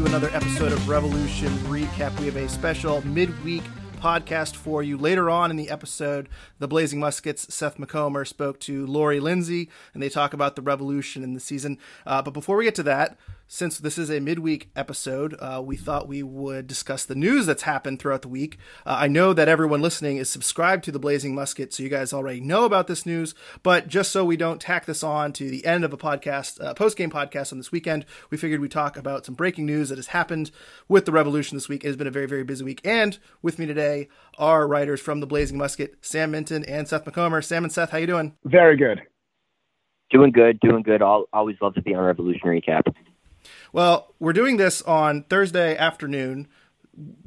To another episode of Revolution Recap. We have a special midweek podcast for you. Later on in the episode, the Blazing Muskets, Seth Macomber, spoke to Lori Lindsey, and they talk about the revolution in the season. Uh, but before we get to that, since this is a midweek episode, uh, we thought we would discuss the news that's happened throughout the week. Uh, I know that everyone listening is subscribed to the Blazing Musket, so you guys already know about this news. But just so we don't tack this on to the end of a podcast, uh, post game podcast on this weekend, we figured we'd talk about some breaking news that has happened with the Revolution this week. It has been a very, very busy week. And with me today are writers from the Blazing Musket, Sam Minton and Seth Macomber. Sam and Seth, how you doing? Very good. Doing good, doing good. I'll always love to be on Revolution Recap. Well, we're doing this on Thursday afternoon.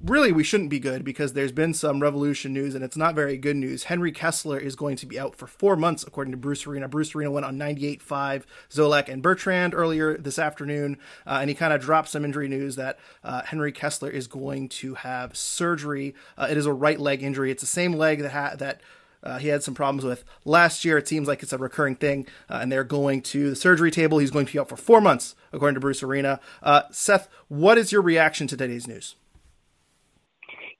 Really, we shouldn't be good because there's been some revolution news and it's not very good news. Henry Kessler is going to be out for four months, according to Bruce Arena. Bruce Arena went on 98.5 Zolak and Bertrand earlier this afternoon, uh, and he kind of dropped some injury news that uh, Henry Kessler is going to have surgery. Uh, it is a right leg injury. It's the same leg that ha- that uh, he had some problems with last year. It seems like it's a recurring thing, uh, and they're going to the surgery table. He's going to be out for four months, according to Bruce Arena. Uh, Seth, what is your reaction to today's news?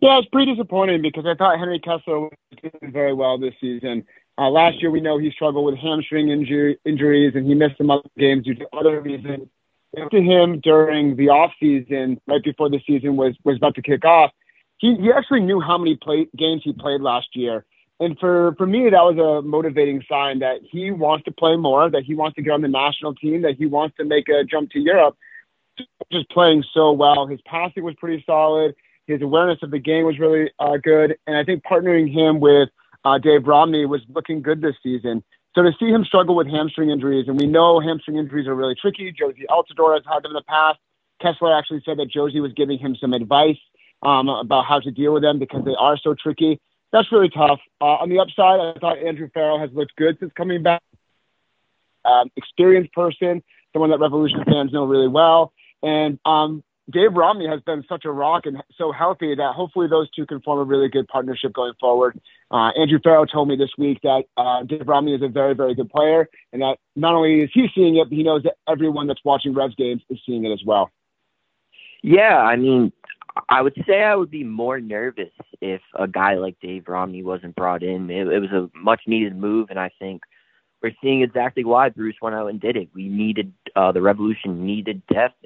Yeah, it's pretty disappointing because I thought Henry Kessler was doing very well this season. Uh, last year, we know he struggled with hamstring injury, injuries, and he missed some other games due to other reasons. To him during the off season, right before the season was was about to kick off, he, he actually knew how many play, games he played last year and for, for me, that was a motivating sign that he wants to play more, that he wants to get on the national team, that he wants to make a jump to Europe. Just playing so well. His passing was pretty solid. His awareness of the game was really uh, good. And I think partnering him with uh, Dave Romney was looking good this season. So to see him struggle with hamstring injuries, and we know hamstring injuries are really tricky. Jozy Altidore has had them in the past. Kessler actually said that Josie was giving him some advice um, about how to deal with them because they are so tricky that's really tough. Uh, on the upside, I thought Andrew Farrell has looked good since coming back. Um, experienced person, someone that Revolution fans know really well, and um, Dave Romney has been such a rock and so healthy that hopefully those two can form a really good partnership going forward. Uh, Andrew Farrell told me this week that uh, Dave Romney is a very, very good player, and that not only is he seeing it, but he knows that everyone that's watching Revs games is seeing it as well. Yeah, I mean, I would say I would be more nervous if a guy like Dave Romney wasn't brought in. It, it was a much needed move, and I think we're seeing exactly why Bruce went out and did it. We needed uh, the Revolution needed depth,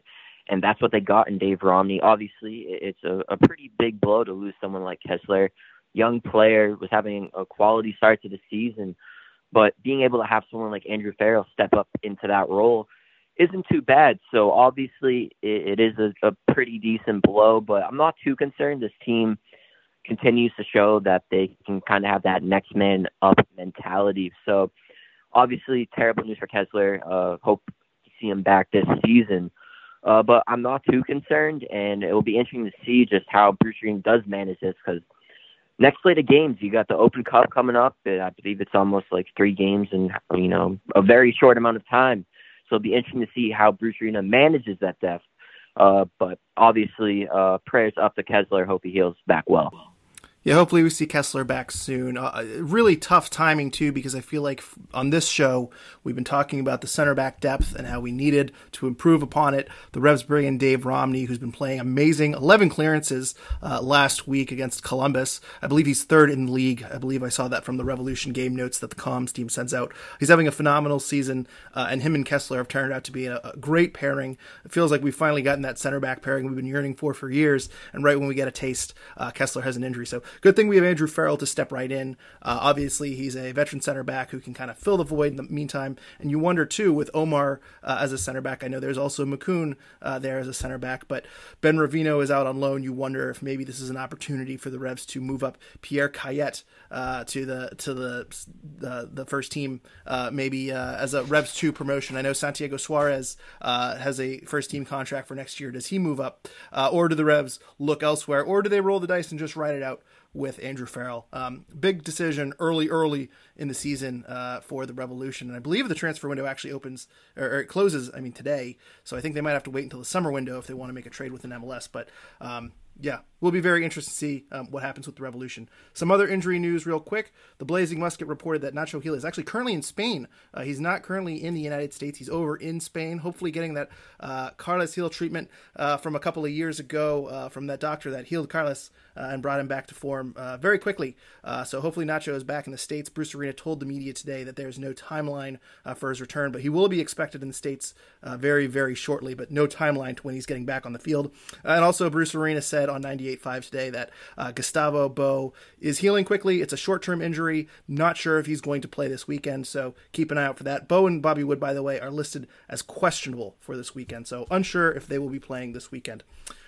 and that's what they got in Dave Romney. Obviously, it's a, a pretty big blow to lose someone like Kessler, young player, was having a quality start to the season, but being able to have someone like Andrew Farrell step up into that role isn't too bad. So obviously it, it is a, a pretty decent blow, but I'm not too concerned. This team continues to show that they can kind of have that next man up mentality. So obviously terrible news for Kessler. Uh, hope to see him back this season. Uh, but I'm not too concerned, and it will be interesting to see just how Bruce Green does manage this because next slate of games, you got the Open Cup coming up. I believe it's almost like three games in you know a very short amount of time. So it'll be interesting to see how Bruce Arena manages that depth. Uh, but obviously, uh, prayers up to Kessler. Hope he heals back well. Yeah, hopefully we see Kessler back soon. Uh, really tough timing too, because I feel like on this show we've been talking about the center back depth and how we needed to improve upon it. The Revs bring in Dave Romney, who's been playing amazing, 11 clearances uh, last week against Columbus. I believe he's third in the league. I believe I saw that from the Revolution game notes that the comms team sends out. He's having a phenomenal season, uh, and him and Kessler have turned out to be a, a great pairing. It feels like we've finally gotten that center back pairing we've been yearning for for years. And right when we get a taste, uh, Kessler has an injury. So good thing we have Andrew Farrell to step right in. Uh, obviously, he's a veteran center back who can kind of fill the void in the meantime. And you wonder too with Omar uh, as a center back. I know there's also Makoun uh, there as a center back, but Ben Reveno is out on loan. You wonder if maybe this is an opportunity for the Revs to move up Pierre Cayet uh, to the to the the, the first team, uh, maybe uh, as a Revs two promotion. I know Santiago Suarez has a first team contract for next year. Does he move up, or do the Revs look elsewhere, or do they roll the dice and just ride it out with Andrew Farrell. Um, big decision early, early in the season uh, for the Revolution, and I believe the transfer window actually opens or, or, it closes. I mean today, so I think they might have to wait until the summer window if they want to make a trade with an MLS. But um, yeah, will be very interested to see um, what happens with the Revolution. Some other injury news, real quick. The Blazing Musket reported that Nacho Gil is actually currently in Spain. Uh, he's not currently in the United States. He's over in Spain, hopefully getting that uh, Carles Gil treatment uh, from a couple of years ago uh, from that doctor that healed Carlos uh, and brought him back to form uh, very quickly. so hopefully Nacho is back in the States. Bruce Arena told the media today that there's no timeline for his return, but he will be expected in the States very, very shortly, but no timeline to when he's getting back on the field. and also, Bruce Arena said on 98.5 today that uh, Gustavo Bou is healing quickly. It's a short term injury. Not sure if he's going to play this weekend, so keep an eye out for that. Bo and Bobby Wood, by the way, are listed as questionable for this weekend, so unsure if they will be playing this weekend.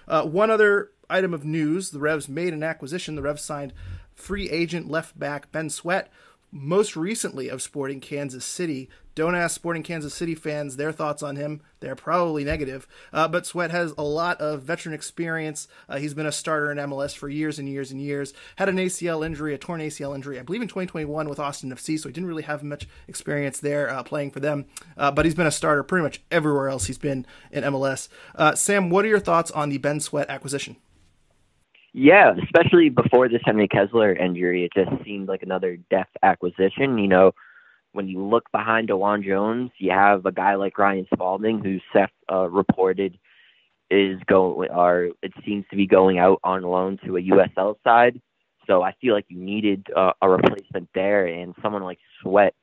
Uh, one other item of news the Revs made an acquisition. The Revs signed free agent left back Ben Sweat most recently of Sporting Kansas City. Don't ask Sporting Kansas City fans their thoughts on him. They're probably negative. Uh, but Sweat has a lot of veteran experience. Uh, he's been a starter in MLS for years and years and years. Had an ACL injury, a torn ACL injury, I believe in 2021 with Austin FC, so he didn't really have much experience there uh, playing for them. Uh, but he's been a starter pretty much everywhere else he's been in MLS. Uh, Sam, what are your thoughts on the Ben Sweat acquisition? Yeah, especially before this Henry Kessler injury, it just seemed like another depth acquisition. You know, when you look behind DeJuan Jones, you have a guy like Ryan Spalding, who Seth uh, reported is going, or it seems to be going out on loan to a USL side. So I feel like you needed uh, a replacement there, and someone like Sweat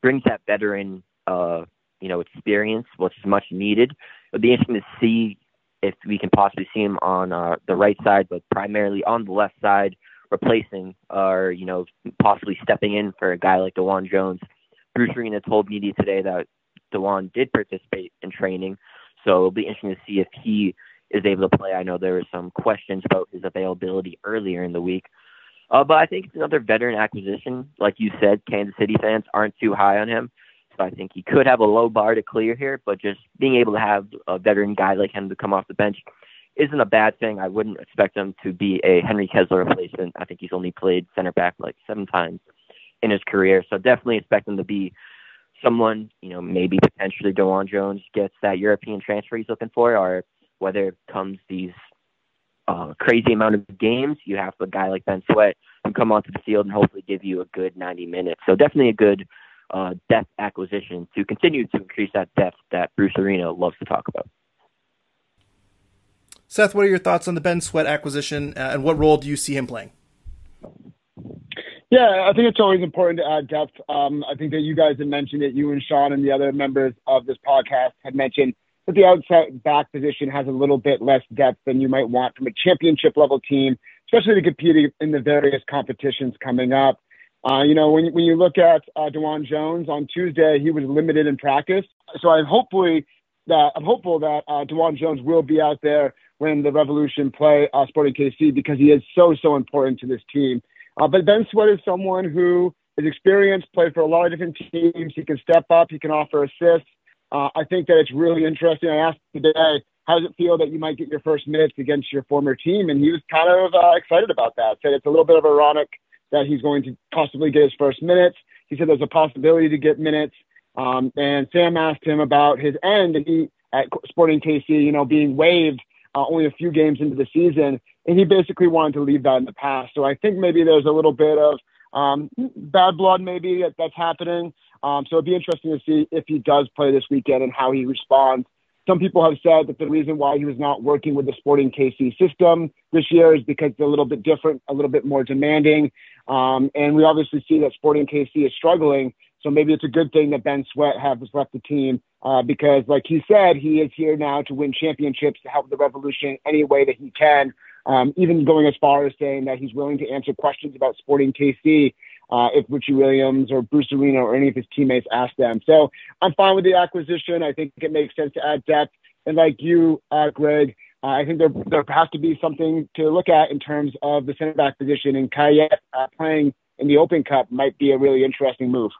brings that veteran, uh, you know, experience, which is much needed. It'll be interesting to see if we can possibly see him on uh, the right side, but primarily on the left side, replacing or you know possibly stepping in for a guy like DeJuan Jones. Bruce Arena told media today that DeJuan did participate in training, so it'll be interesting to see if he is able to play. I know there were some questions about his availability earlier in the week. Uh, but I think it's another veteran acquisition. Like you said, Kansas City fans aren't too high on him. I think he could have a low bar to clear here, but just being able to have a veteran guy like him to come off the bench isn't a bad thing. I wouldn't expect him to be a Henry Kessler replacement. I think he's only played center back like seven times in his career. So definitely expect him to be someone, you know, maybe potentially DeJuan Jones gets that European transfer he's looking for, or whether it comes these uh, crazy amount of games, you have a guy like Ben Sweat who come onto the field and hopefully give you a good 90 minutes. So definitely a good uh, depth acquisition to continue to increase that depth that Bruce Arena loves to talk about. Seth, what are your thoughts on the Ben Sweat acquisition, uh, and what role do you see him playing? Yeah, I think it's always important to add depth. Um, I think that you guys had mentioned it, you and Sean and the other members of this podcast had mentioned that the outside back position has a little bit less depth than you might want from a championship level team, especially to compete in the various competitions coming up. Uh, you know, when, when you look at uh, DeJuan Jones on Tuesday, he was limited in practice. So I'm hopefully that I'm hopeful that uh, DeJuan Jones will be out there when the Revolution play uh, Sporting KC because he is so so important to this team. Uh, but Ben Sweat is someone who is experienced, played for a lot of different teams. He can step up. He can offer assists. Uh, I think that it's really interesting. I asked today, how does it feel that you might get your first minutes against your former team? And he was kind of uh, excited about that. Said it's a little bit of ironic that he's going to possibly get his first minutes. He said there's a possibility to get minutes. Um, and Sam asked him about his end and he at Sporting KC, you know, being waived uh, only a few games into the season, and he basically wanted to leave that in the past. So I think maybe there's a little bit of um, bad blood maybe that, that's happening. Um, so it'd be interesting to see if he does play this weekend and how he responds. Some people have said that the reason why he was not working with the Sporting KC system this year is because it's a little bit different, a little bit more demanding. Um, and we obviously see that Sporting KC is struggling. So maybe it's a good thing that Ben Sweat has left the team uh, because, like he said, he is here now to win championships to help the Revolution any way that he can. um, even going as far as saying that he's willing to answer questions about Sporting KC uh, if Richie Williams or Bruce Arena or any of his teammates ask them. So I'm fine with the acquisition. I think it makes sense to add depth. And like you, uh, Greg, uh, I think there there has to be something to look at in terms of the center back position, and Cayet uh, playing in the Open Cup might be a really interesting move.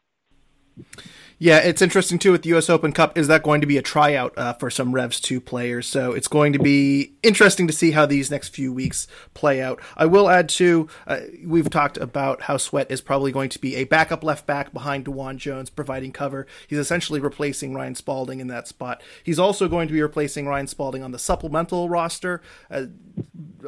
Yeah, it's interesting too with the U.S. Open Cup. Is that going to be a tryout uh, for some Revs two players? So it's going to be interesting to see how these next few weeks play out. I will add too. Uh, we've talked about how Sweat is probably going to be a backup left back behind DeJuan Jones, providing cover. He's essentially replacing Ryan Spalding in that spot. He's also going to be replacing Ryan Spalding on the supplemental roster. Uh,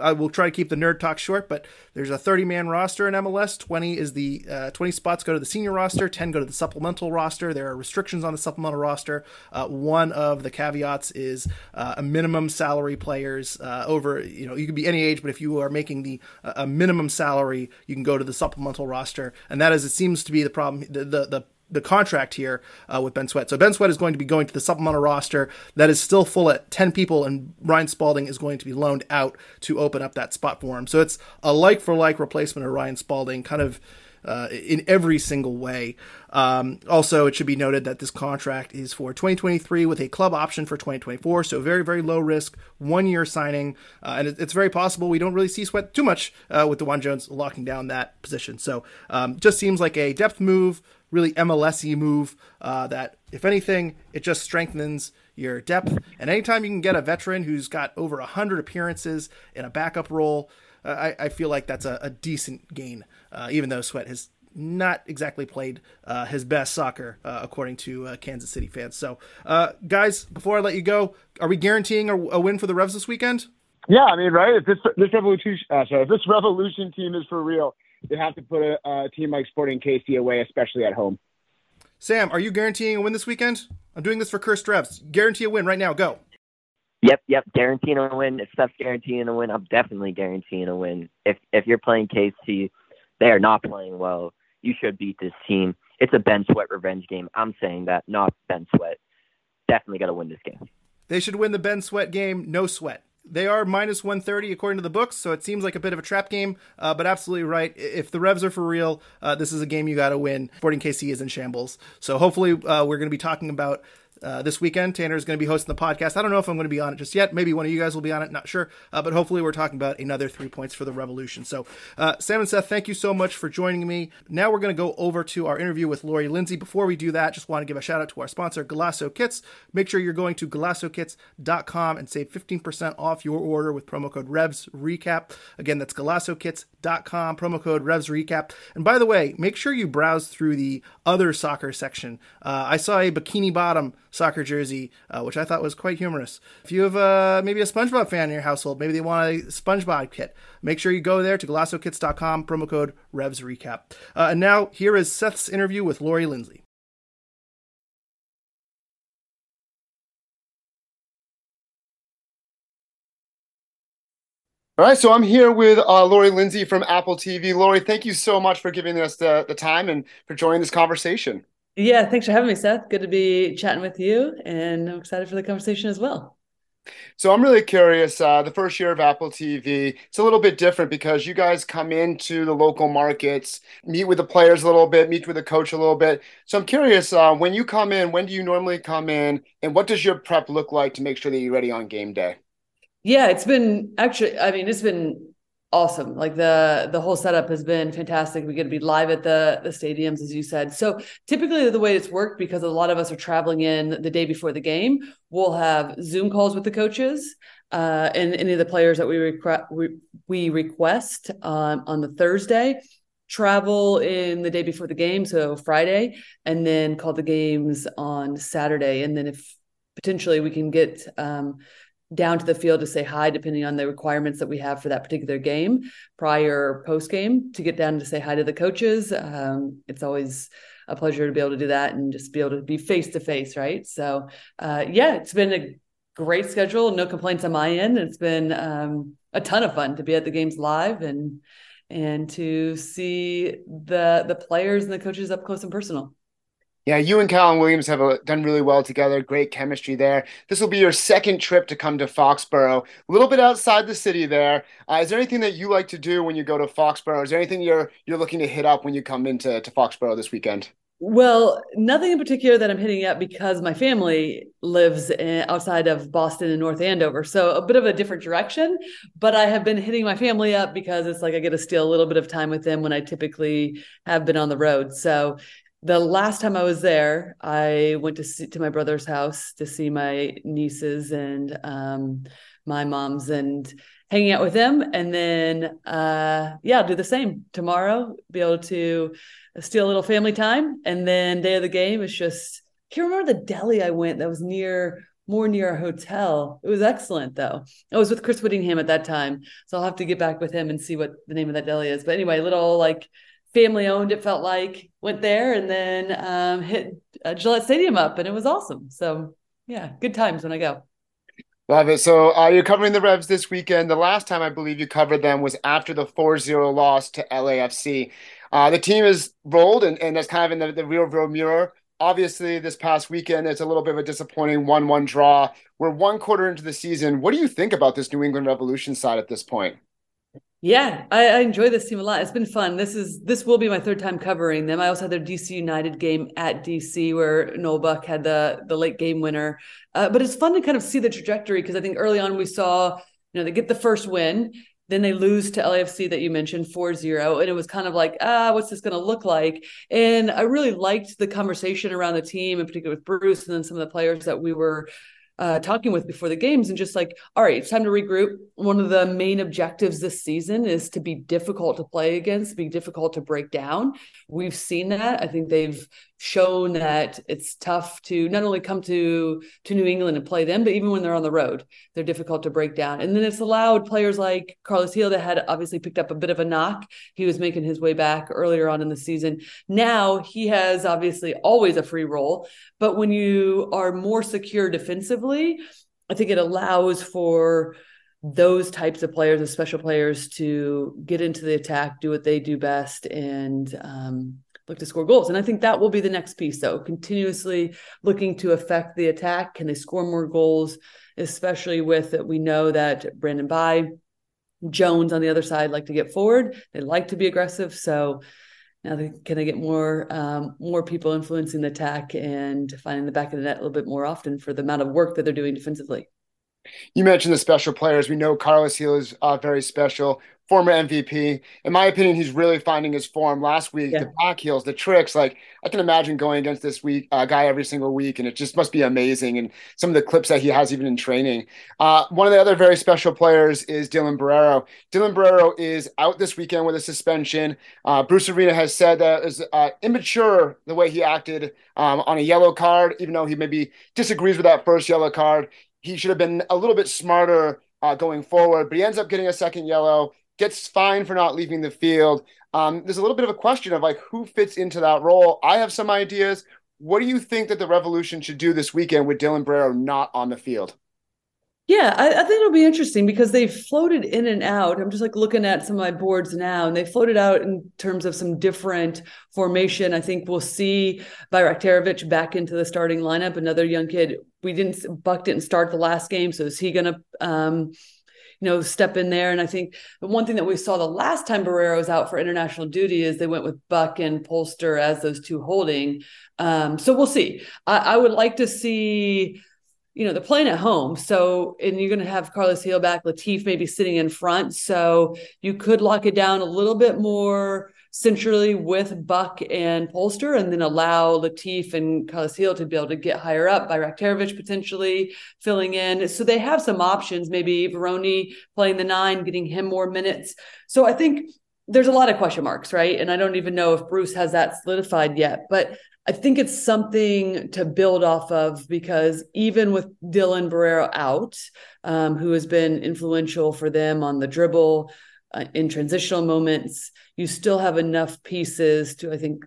I will try to keep the nerd talk short, but there's a 30 man roster in MLS. 20 is the uh, 20 spots go to the senior roster, 10 go to the supplemental roster. There are restrictions on the supplemental roster. Uh, one of the caveats is uh, a minimum salary players uh, over. You know, you can be any age, but if you are making the a minimum salary, you can go to the supplemental roster, and that is it seems to be the problem. The the, the the contract here uh, with Ben Sweat. So Ben Sweat is going to be going to the supplemental roster that is still full at 10 people, and Ryan Spalding is going to be loaned out to open up that spot for him. So it's a like for like replacement of Ryan Spalding, kind of uh, in every single way. Um, also, it should be noted that this contract is for 2023 with a club option for 2024, so very, very low risk, one year signing. Uh, and it, it's very possible we don't really see Sweat too much uh, with DeJuan Jones locking down that position. So um, just seems like a depth move really MLSy move uh, that, if anything, it just strengthens your depth. And anytime you can get a veteran who's got over 100 appearances in a backup role, uh, I, I, feel like that's a, a decent gain, uh, even though Sweat has not exactly played uh, his best soccer, uh, according to uh, Kansas City fans. So, guys, before I let you go, are we guaranteeing a, a win for the Revs this weekend? Yeah, I mean, right? If this this revolution, sorry, if this revolution team is for real, they have to put a, a team like Sporting KC away, especially at home. Sam, are you guaranteeing a win this weekend? I'm doing this for Cursed Revs. Guarantee a win right now. Go. Yep, yep, guaranteeing a win. If Steph's guaranteeing a win, I'm definitely guaranteeing a win. If if you're playing KC, they are not playing well. You should beat this team. It's a Ben Sweat revenge game. I'm saying that, not Ben Sweat. Definitely got to win this game. They should win the Ben Sweat game. No sweat they are minus 130 according to the books, so it seems like a bit of a trap game, uh, but absolutely right. If the Revs are for real, uh, this is a game you got to win. Sporting KC is in shambles. So hopefully, uh, we're going to be talking about uh, this weekend. Tanner is going to be hosting the podcast. I don't know if I'm going to be on it just yet. Maybe one of you guys will be on it. Not sure. Uh, but hopefully, we're talking about another three points for the Revolution. So, uh, Sam and Seth, thank you so much for joining me. Now we're going to go over to our interview with Lori Lindsey. Before we do that, just want to give a shout out to our sponsor, Golaco Kits. Make sure you're going to golacokits.com and save 15% off your order with promo code REVS Recap. Again, that's golacokits.com, promo code REVS Recap. And by the way, make sure you browse through the other soccer section. Uh, I saw a bikini bottom soccer jersey, uh, which I thought was quite humorous. If you have uh, maybe a SpongeBob fan in your household, maybe they want a SpongeBob kit, make sure you go there to golacokits.com, promo code RevsRecap. Uh, and now, here is Seth's interview with Lori Lindsey. All right, so I'm here with uh, Lori Lindsey from Apple TV. Lori, thank you so much for giving us the, the time and for joining this conversation. Yeah, thanks for having me, Seth. Good to be chatting with you, and I'm excited for the conversation as well. So I'm really curious. Uh, the first year of Apple TV, it's a little bit different because you guys come into the local markets, meet with the players a little bit, meet with the coach a little bit. So I'm curious, uh, when you come in, when do you normally come in, and what does your prep look like to make sure that you're ready on game day? Yeah, it's been actually. I mean, it's been awesome. Like the the whole setup has been fantastic. We get to be live at the the stadiums, as you said. So typically, the way it's worked because a lot of us are traveling in the day before the game, we'll have Zoom calls with the coaches uh, and any of the players that we request we, we request um, on the Thursday. Travel in the day before the game, so Friday, and then call the games on Saturday. And then if potentially we can get um, down to the field to say hi, depending on the requirements that we have for that particular game, prior post game, to get down to say hi to the coaches. Um, it's always a pleasure to be able to do that and just be able to be face to face, right? So, uh, yeah, it's been a great schedule, no complaints on my end. It's been um, a ton of fun to be at the games live and and to see the the players and the coaches up close and personal. Yeah, you and Callan Williams have uh, done really well together. Great chemistry there. This will be your second trip to come to Foxborough, a little bit outside the city there. Uh, is there anything that you like to do when you go to Foxborough? Is there anything you're you're looking to hit up when you come into to Foxborough this weekend? Well, nothing in particular that I'm hitting up because my family lives in, outside of Boston and North Andover. So a bit of a different direction, but I have been hitting my family up because it's like I get to steal a little bit of time with them when I typically have been on the road. So the last time I was there, I went to see, to my brother's house to see my nieces and um, my moms and hanging out with them. And then, uh, yeah, I'll do the same tomorrow. Be able to steal a little family time, and then day of the game is just. I can't remember the deli I went that was near more near a hotel. It was excellent though. I was with Chris Wittingham at that time, so I'll have to get back with him and see what the name of that deli is. But anyway, little like family owned. It felt like went there and then um, hit uh, Gillette Stadium up, and it was awesome. So yeah, good times when I go. Love it. So uh, you're covering the Revs this weekend. The last time I believe you covered them was after the 4-0 loss to LAFC. Uh, the team is rolled, and, and that's kind of in the, the real real mirror. Obviously, this past weekend, it's a little bit of a disappointing 1 1 draw. We're one quarter into the season. What do you think about this New England Revolution side at this point? Yeah, I, I, enjoy this team a lot. It's been fun. This is this will be my third time covering them. I also had their DC United game at DC where Noel Buck had the the late game winner. Uh, but it's fun to kind of see the trajectory because I think early on we saw, you know, they get the first win, then they lose to LAFC that you mentioned 4-0 and it was kind of like, ah, what's this going to look like? And I really liked the conversation around the team, in particular with Bruce and then some of the players that we were uh, talking with before the games and just like, all right, it's time to regroup. One of the main objectives this season is to be difficult to play against, be difficult to break down. We've seen that. I think they've shown that it's tough to not only come to to New England and play them, but even when they're on the road, they're difficult to break down. And then it's allowed players like Carlos Gil that had obviously picked up a bit of a knock. He was making his way back earlier on in the season. Now he has obviously always a free role, but when you are more secure defensively, I think it allows for those types of players, the special players, to get into the attack, do what they do best, and um, look to score goals. And I think that will be the next piece, though, continuously looking to affect the attack. Can they score more goals, especially with that? we know that Brandon Bye, Jones on the other side like to get forward. They like to be aggressive. So now they, can they get more um, more people influencing the attack and finding the back of the net a little bit more often for the amount of work that they're doing defensively? You mentioned the special players. We know Carlos Gil is uh, very special former MVP. In my opinion, he's really finding his form. Last week, yeah. the back heels, the tricks. Like I can imagine going against this week uh, guy every single week, and it just must be amazing. And some of the clips that he has even in training. Uh, one of the other very special players is Dylan Borrero. Dylan Borrero is out this weekend with a suspension. Uh, Bruce Arena has said that it was uh, immature the way he acted um, on a yellow card, even though he maybe disagrees with that first yellow card. He should have been a little bit smarter uh, going forward, but he ends up getting a second yellow gets fined for not leaving the field. Um, there's a little bit of a question of like who fits into that role. I have some ideas. What do you think that the Revolution should do this weekend with Dylan Borrero not on the field? Yeah, I, I, think it'll be interesting because they floated in and out. I'm just like looking at some of my boards now, and they floated out in terms of some different formation. I think we'll see Bajraktarevic back into the starting lineup. Another young kid. We didn't Buck didn't start the last game, so is he going to um, you know, step in there. And I think the one thing that we saw the last time Borrero was out for international duty is they went with Buck and Polster as those two holding. Um, so we'll see. I, I would like to see you know, they're playing at home. So, and you're going to have Carlos Gil back, Latif maybe sitting in front. So you could lock it down a little bit more centrally with Buck and Polster, and then allow Latif and Carlos Gil to be able to get higher up by Bajraktarevic potentially filling in. So they have some options, maybe Vrioni playing the nine, getting him more minutes. So I think there's a lot of question marks, right? And I don't even know if Bruce has that solidified yet, but I think it's something to build off of because even with Dylan Borrero out, um, who has been influential for them on the dribble, uh, in transitional moments, you still have enough pieces to, I think,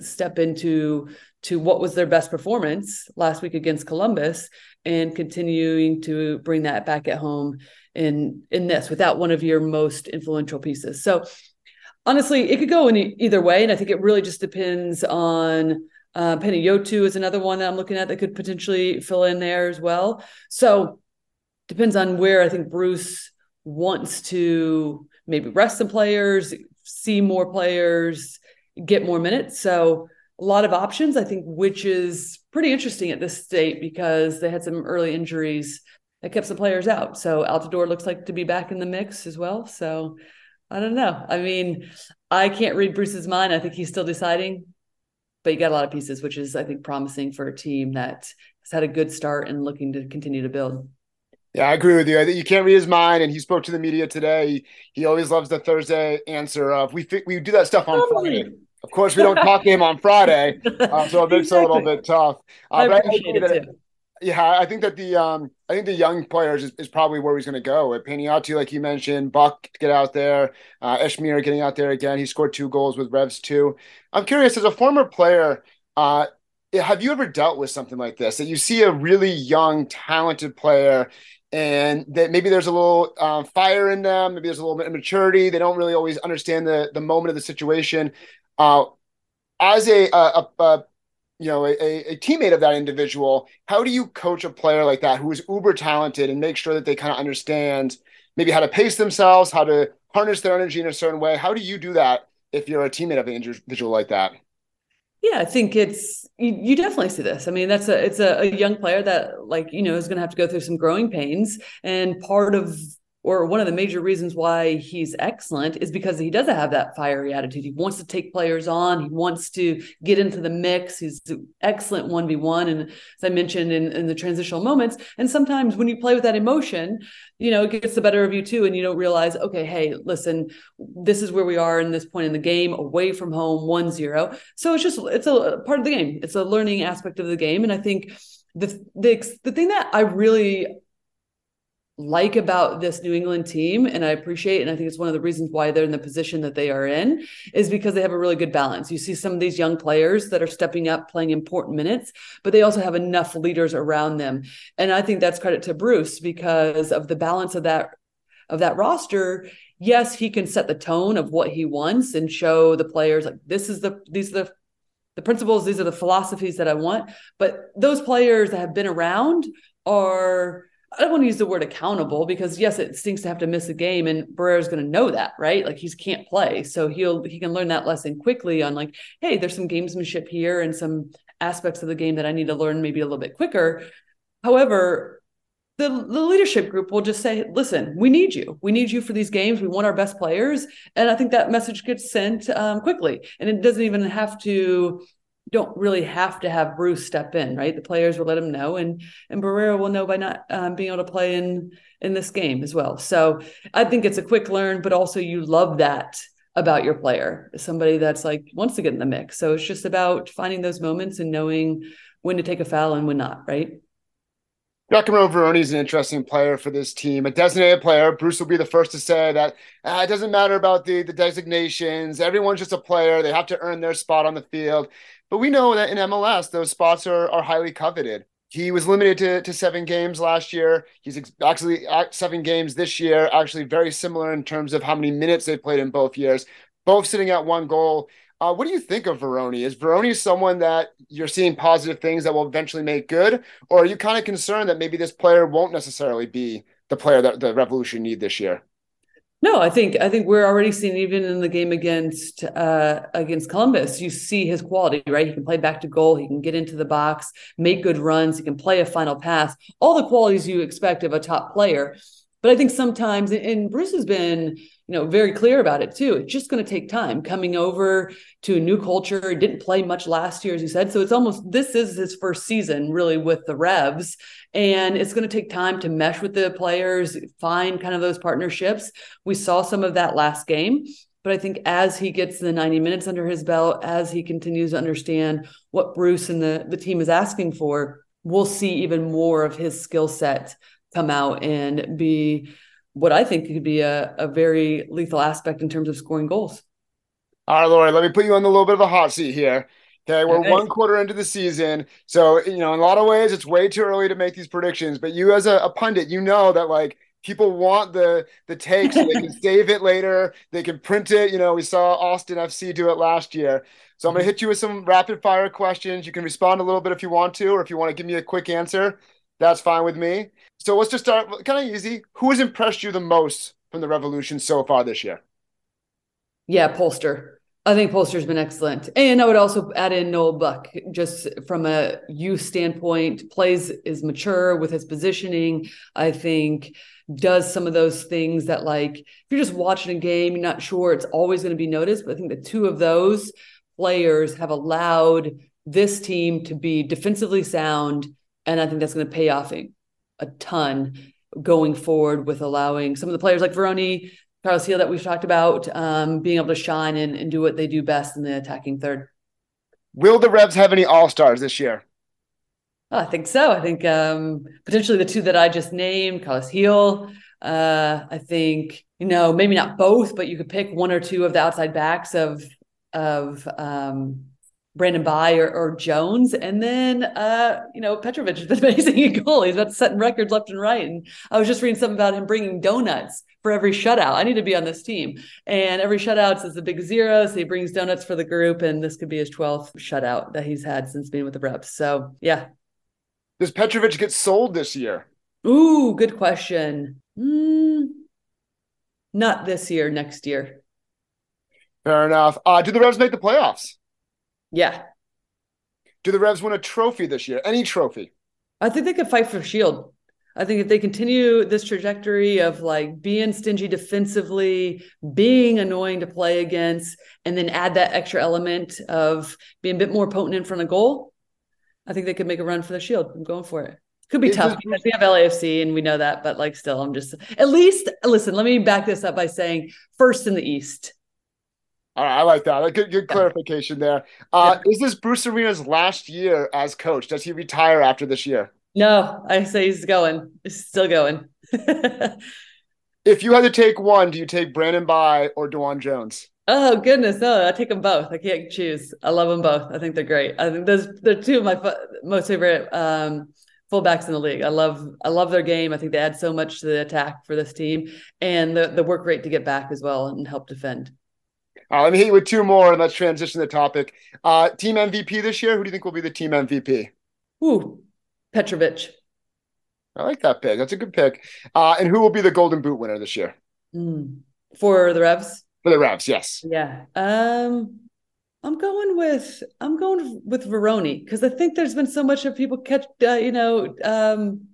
step into to what was their best performance last week against Columbus and continuing to bring that back at home in in this without one of your most influential pieces. So honestly, it could go in either way, and I think it really just depends on Uh, Panayotou is another one that I'm looking at that could potentially fill in there as well. So depends on where I think Bruce wants to maybe rest some players, see more players, get more minutes. So a lot of options, I think, which is pretty interesting at this state because they had some early injuries that kept some players out. So Altidore looks like to be back in the mix as well. So I don't know. I mean, I can't read Bruce's mind. I think he's still deciding, but you got a lot of pieces, which is I think promising for a team that has had a good start and looking to continue to build. Yeah, I agree with you. I think you can't read his mind, and he spoke to the media today. He, he always loves the Thursday answer of we we do that stuff on Friday. Of course, we don't talk to him on Friday, uh, so it makes exactly. a little bit tough. Uh, I appreciate I it too. Yeah, I think that the um, I think the young players is, is probably where he's going to go. With Panayotou, like you mentioned, Buck get out there, uh, Esmir getting out there again. He scored two goals with Revs too. I'm curious, as a former player, uh, have you ever dealt with something like this? That you see a really young, talented player and that maybe there's a little uh, fire in them. Maybe there's a little bit of maturity. They don't really always understand the the moment of the situation. Uh, as a, a, a, you know a, a teammate of that individual, how do you coach a player like that who is uber talented and make sure that they kind of understand maybe how to pace themselves, how to harness their energy in a certain way? How do you do that if you're a teammate of an individual like that? Yeah, I think it's you, you, definitely see this. I mean, that's a it's a, a young player that like you know is going to have to go through some growing pains, and part of or one of the major reasons why he's excellent is because he doesn't have that fiery attitude. He wants to take players on. He wants to get into the mix. He's excellent 1v1. And as I mentioned in, in the transitional moments, and sometimes when you play with that emotion, you know, it gets the better of you too. And you don't realize, okay, hey, listen, this is where we are in this point in the game, away from home, one zero. So it's just, it's a part of the game. It's a learning aspect of the game. And I think the, the, the thing that I really like about this New England team, and I appreciate, and I think it's one of the reasons why they're in the position that they are in, is because they have a really good balance. You see some of these young players that are stepping up, playing important minutes, but they also have enough leaders around them. And I think that's credit to Bruce because of the balance of that of that roster. Yes, he can set the tone of what he wants and show the players like this is the these are the the principles, these are the philosophies that I want. But those players that have been around are I don't want to use the word accountable because yes, it stinks to have to miss a game, and Borrero's going to know that, right? Like he can't play, so he'll he can learn that lesson quickly. On like, hey, there's some gamesmanship here and some aspects of the game that I need to learn maybe a little bit quicker. However, the, the leadership group will just say, listen, we need you. We need you for these games. We want our best players. And I think that message gets sent um, quickly. And it doesn't even have to don't really have to have Bruce step in, right? The players will let him know, and and Barrera will know by not um, being able to play in in this game as well. So I think it's a quick learn, but also you love that about your player, somebody that's like wants to get in the mix. So it's just about finding those moments and knowing when to take a foul and when not, right? Giacomo Vrioni is an interesting player for this team, a designated player. Bruce will be the first to say that ah, it doesn't matter about the, the designations. Everyone's just a player. They have to earn their spot on the field. But we know that in MLS, those spots are, are highly coveted. He was limited to, to seven games last year. He's actually at seven games this year, actually very similar in terms of how many minutes they played in both years, both sitting at one goal. Uh, what do you think of Vrioni? Is Vrioni someone that you're seeing positive things that will eventually make good? Or are you kind of concerned that maybe this player won't necessarily be the player that the Revolution need this year? No, I think I think we're already seeing even in the game against uh, against Columbus, you see his quality, right? He can play back to goal, he can get into the box, make good runs, he can play a final pass, all the qualities you expect of a top player. But I think sometimes, and Bruce has been, you know, very clear about it too. It's just going to take time coming over to a new culture. He didn't play much last year, as you said. So it's almost this is his first season really with the Revs, and it's going to take time to mesh with the players, find kind of those partnerships. We saw some of that last game. But I think as he gets the 90 minutes under his belt, as he continues to understand what Bruce and the, the team is asking for, we'll see even more of his skill set come out and be what I think could be a, a very lethal aspect in terms of scoring goals. All right, Lori, let me put you on a little bit of a hot seat here. Okay, we're one quarter into the season. So, you know, in a lot of ways, it's way too early to make these predictions. But you, as a, a pundit, you know that like people want the the take so they can save it later. They can print it. You know, we saw Austin FC do it last year. So I'm going to mm-hmm. hit you with some rapid fire questions. You can respond a little bit if you want to, or if you want to give me a quick answer, that's fine with me. So let's just start kind of easy. Who has impressed you the most from the Revolution so far this year? Yeah, Polster. I think Polster's been excellent. And I would also add in Noel Buck, just from a youth standpoint, plays is mature with his positioning. I think does some of those things that like if you're just watching a game, you're not sure it's always going to be noticed. But I think the two of those players have allowed this team to be defensively sound. And I think that's going to pay off a ton going forward with allowing some of the players like Vrioni Carlos Gil that we've talked about um, being able to shine and, and do what they do best in the attacking third. Will the Revs have any All Stars this year? Oh, I think so. I think um, potentially the two that I just named, Carlos Gil. Uh, I think you know maybe not both, but you could pick one or two of the outside backs of of um, Brandon Bye or, or, Jones. And then, uh, you know, Petrovic has been amazing in goal. He's about setting records left and right. And I was just reading something about him bringing donuts for every shutout. I need to be on this team. And every shutout is a big zero. So he brings donuts for the group. And this could be his 12th shutout that he's had since being with the Revs. So, yeah. Does Petrovic get sold this year? Ooh, good question. Mm, not this year, next year. Fair enough. Uh, do the Revs make the playoffs? Yeah. Do the Revs win a trophy this year? Any trophy? I think they could fight for Shield. I think if they continue this trajectory of like being stingy defensively, being annoying to play against, and then add that extra element of being a bit more potent in front of goal, I think they could make a run for the shield. I'm going for it. Could be tough because we have LAFC and we know that, but like still, I'm just at least listen. Let me back this up by saying first in the East. All right, I like that. Good, good clarification there. Uh, yeah. Is this Bruce Arena's last year as coach? Does he retire after this year? No, I say he's going. He's still going. if you had to take one, do you take Brandon Bye or DeJuan Jones? Oh goodness, no! I take them both. I can't choose. I love them both. I think they're great. I think those they're two of my most favorite um, fullbacks in the league. I love I love their game. I think they add so much to the attack for this team, and the the work rate to get back as well and help defend. Uh, let me hit you with two more and let's transition the topic. Uh, team MVP this year. Who do you think will be the team MVP? Ooh, Petrovic. I like that pick. That's a good pick. Uh, and who will be the Golden Boot winner this year? Mm. For the Revs. For the Revs, yes. Yeah. Um, I'm going with I'm going with Vrioni because I think there's been so much of people catch uh, you know um,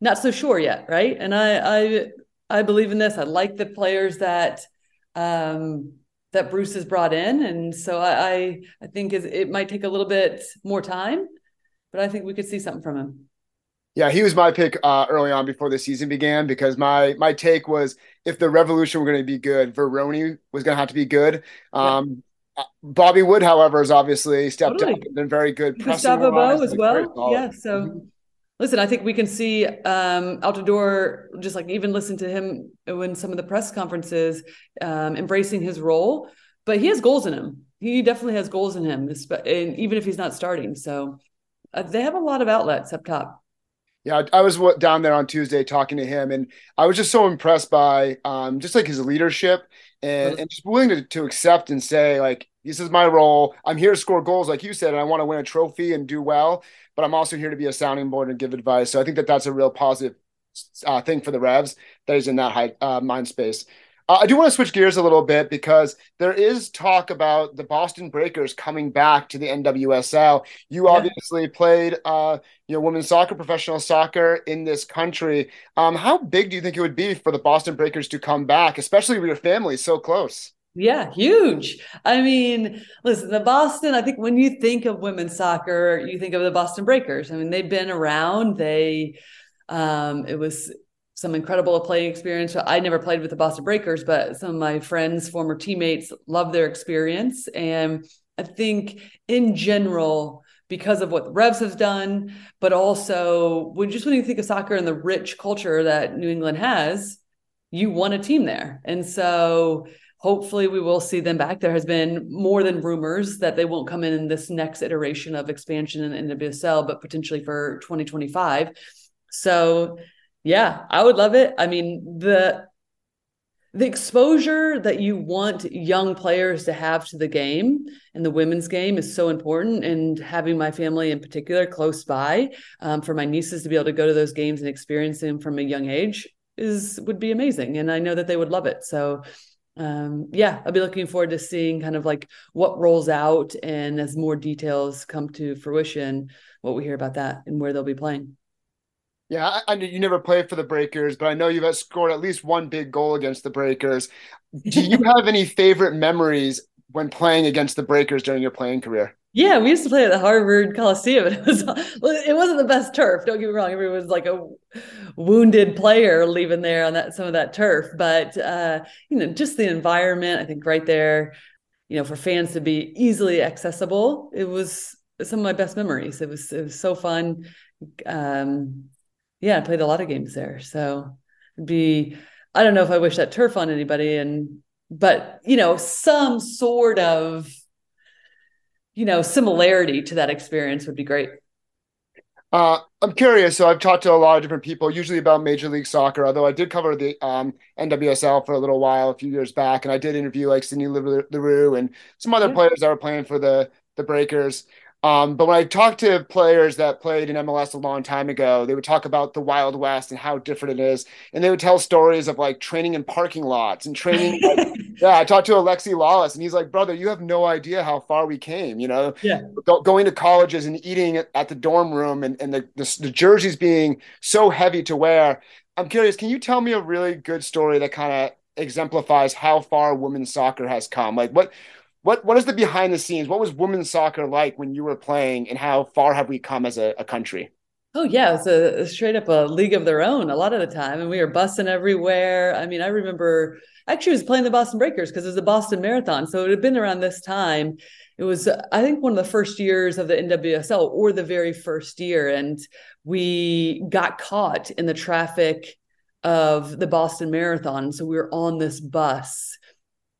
not so sure yet, right? And I I I believe in this. I like the players that um, that Bruce has brought in, and so I I, I think it might take a little bit more time, but I think we could see something from him. Yeah, he was my pick uh, early on before the season began because my my take was if the Revolution were going to be good, Vrioni was going to have to be good. Um, yeah. Bobby Wood, however, has obviously stepped totally. up and been very good. Gustavo Bou as well. Yeah, so. Mm-hmm. Listen, I think we can see um, Altidore, just like even listen to him when some of the press conferences, um, embracing his role. But he has goals in him. He definitely has goals in him, and even if he's not starting. So uh, they have a lot of outlets up top. Yeah, I was down there on Tuesday talking to him, and I was just so impressed by um, just like his leadership and, and just willing to, to accept and say like this is my role. I'm here to score goals, like you said, and I want to win a trophy and do well. But I'm also here to be a sounding board and give advice. So I think that that's a real positive uh, thing for the Revs that is in that high uh, mind space. Uh, I do want to switch gears a little bit because there is talk about the Boston Breakers coming back to the NWSL. You yeah. obviously played, uh, you know, women's soccer, professional soccer in this country. Um, how big do you think it would be for the Boston Breakers to come back, especially with your family so close? Yeah, huge. I mean, listen, the Boston, I think when you think of women's soccer, you think of the Boston Breakers. I mean, they've been around. They um it was some incredible playing experience. I never played with the Boston Breakers, but some of my friends, former teammates, love their experience. And I think in general, because of what the Revs has done, but also when just when you think of soccer and the rich culture that New England has, you want a team there. And so hopefully we will see them back. There has been more than rumors that they won't come in this next iteration of expansion in the NWSL, but potentially for 2025. So Yeah, I would love it. I mean, the the exposure that you want young players to have to the game and the women's game is so important and having my family in particular close by um, for my nieces to be able to go to those games and experience them from a young age is would be amazing and i know that they would love it so um, yeah i'll be looking forward to seeing kind of like what rolls out and as more details come to fruition what we hear about that and where they'll be playing yeah, I, I you never played for the Breakers, but I know you've scored at least one big goal against the Breakers. Do you have any favorite memories when playing against the Breakers during your playing career? Yeah, we used to play at the Harvard Coliseum. It was it wasn't the best turf. Don't get me wrong. Everyone was like a wounded player leaving there on that some of that turf, but uh, you know, just the environment. I think right there, you know, for fans to be easily accessible, it was some of my best memories. It was it was so fun. Um, yeah, I played a lot of games there. So it'd be, I don't know if I wish that turf on anybody and, but, you know, some sort of, you know, similarity to that experience would be great. Uh, I'm curious. So I've talked to a lot of different people, usually about Major League Soccer. Although I did cover the um, NWSL for a little while, a few years back, and I did interview like Sydney Leroux and some other yeah. players that were playing for the the Breakers. Um, but when I talked to players that played in MLS a long time ago, they would talk about the Wild West and how different it is, and they would tell stories of like training in parking lots and training. like, yeah, I talked to Alexi Lalas, and he's like, "Brother, you have no idea how far we came. You know, yeah, Go- going to colleges and eating at the dorm room, and and the, the the jerseys being so heavy to wear. I'm curious, can you tell me a really good story that kind of exemplifies how far women's soccer has come? Like what what what is the behind the scenes? What was women's soccer like when you were playing, and how far have we come as a, a country? Oh yeah, it's a, straight up a league of their own a lot of the time, and we were bussing everywhere. I mean, I remember actually was playing the Boston Breakers because it was the Boston Marathon, so it had been around this time. It was, I think, one of the first years of the NWSL, or the very first year, and we got caught in the traffic of the Boston Marathon. So we were on this bus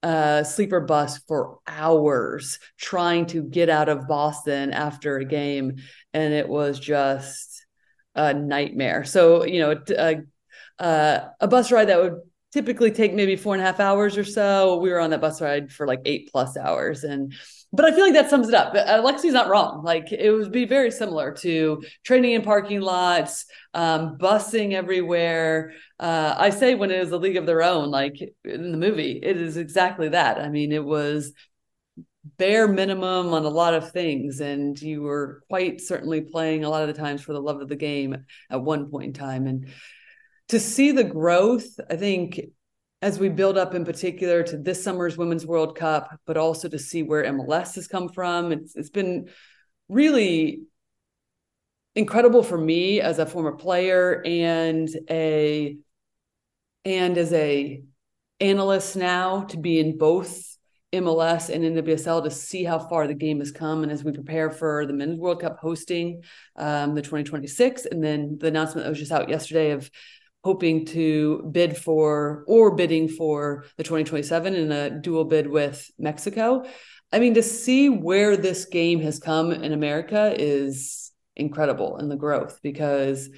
uh, sleeper bus for hours trying to get out of Boston after a game, and it was just a nightmare. So you know, a, uh, uh, a bus ride that would typically take maybe four and a half hours or so. We were on that bus ride for like eight plus hours, and but I feel like that sums it up. Alexi's not wrong. Like it would be very similar to training in parking lots, um, busing everywhere. Uh, I say when it was a league of their own, like in the movie, it is exactly that. I mean, it was bare minimum on a lot of things, and you were quite certainly playing a lot of the times for the love of the game at one point in time. And to see the growth, I think as we build up in particular to this summer's Women's World Cup, but also to see where MLS has come from. It's it's been really incredible for me as a former player and a and as a analyst now to be in both MLS and NWSL to see how far the game has come. And as we prepare for the Men's World Cup hosting um, the 2026, and then the announcement that was just out yesterday of hoping to bid for or bidding for the 2027 in a dual bid with Mexico. I mean, to see where this game has come in America is incredible in the growth because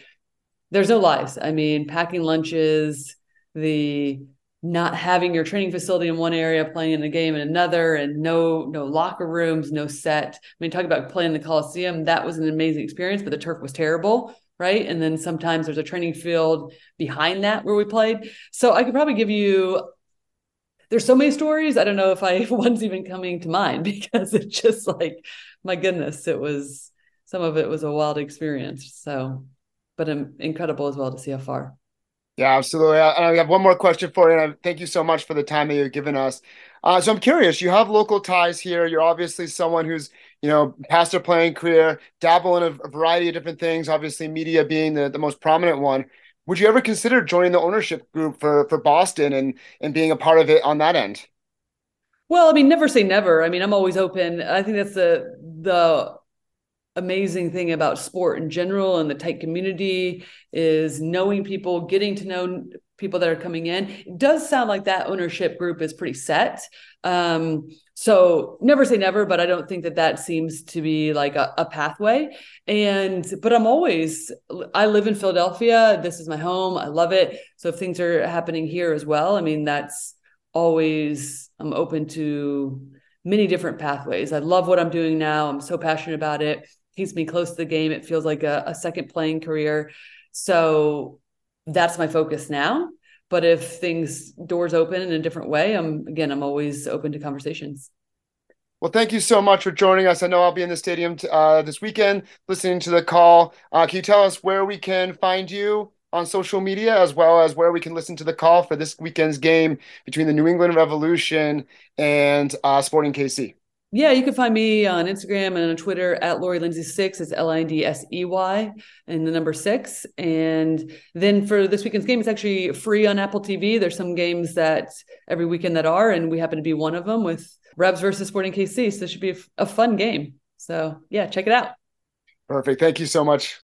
there's no lies. I mean, packing lunches, the not having your training facility in one area, playing in a game in another, and no no locker rooms, no set. I mean, talk about playing the Coliseum. That was an amazing experience, but the turf was terrible right? And then sometimes there's a training field behind that where we played. So I could probably give you there's so many stories. I don't know if I one's even coming to mind because it's just like my goodness, it was some of it was a wild experience. So, but incredible as well to see how far. Yeah, absolutely. I, I have one more question for you. And thank you so much for the time that you've given us. Uh, so I'm curious. You have local ties here. You're obviously someone who's you know past their playing career, dabble in a, a variety of different things. Obviously, media being the, the most prominent one. Would you ever consider joining the ownership group for for Boston and and being a part of it on that end? Well, I mean, never say never. I mean, I'm always open. I think that's the the amazing thing about sport in general and the tight community is knowing people, getting to know people that are coming in. It does sound like that ownership group is pretty set. Um, so never say never, but I don't think that that seems to be like a, a, pathway. And but I'm always I live in Philadelphia. This is my home. I love it. So if things are happening here as well, I mean that's always I'm open to many different pathways. I love what I'm doing now. I'm so passionate about it. Keeps me close to the game. It feels like a, a second playing career. So that's my focus now but if things doors open in a different way i'm again i'm always open to conversations well, thank you so much for joining us. I know I'll be in the stadium t- uh, this weekend listening to the call. Uh, can you tell us where we can find you on social media as well as where we can listen to the call for this weekend's game between the New England Revolution and uh, Sporting KC? Yeah, you can find me on Instagram and on Twitter at Lori Lindsey six. It's L I N D S E Y and the number six. And then for this weekend's game, it's actually free on Apple TV. There's some games that every weekend that are, and we happen to be one of them with Revs versus Sporting KC. So it should be a fun game. So yeah, check it out. Perfect. Thank you so much.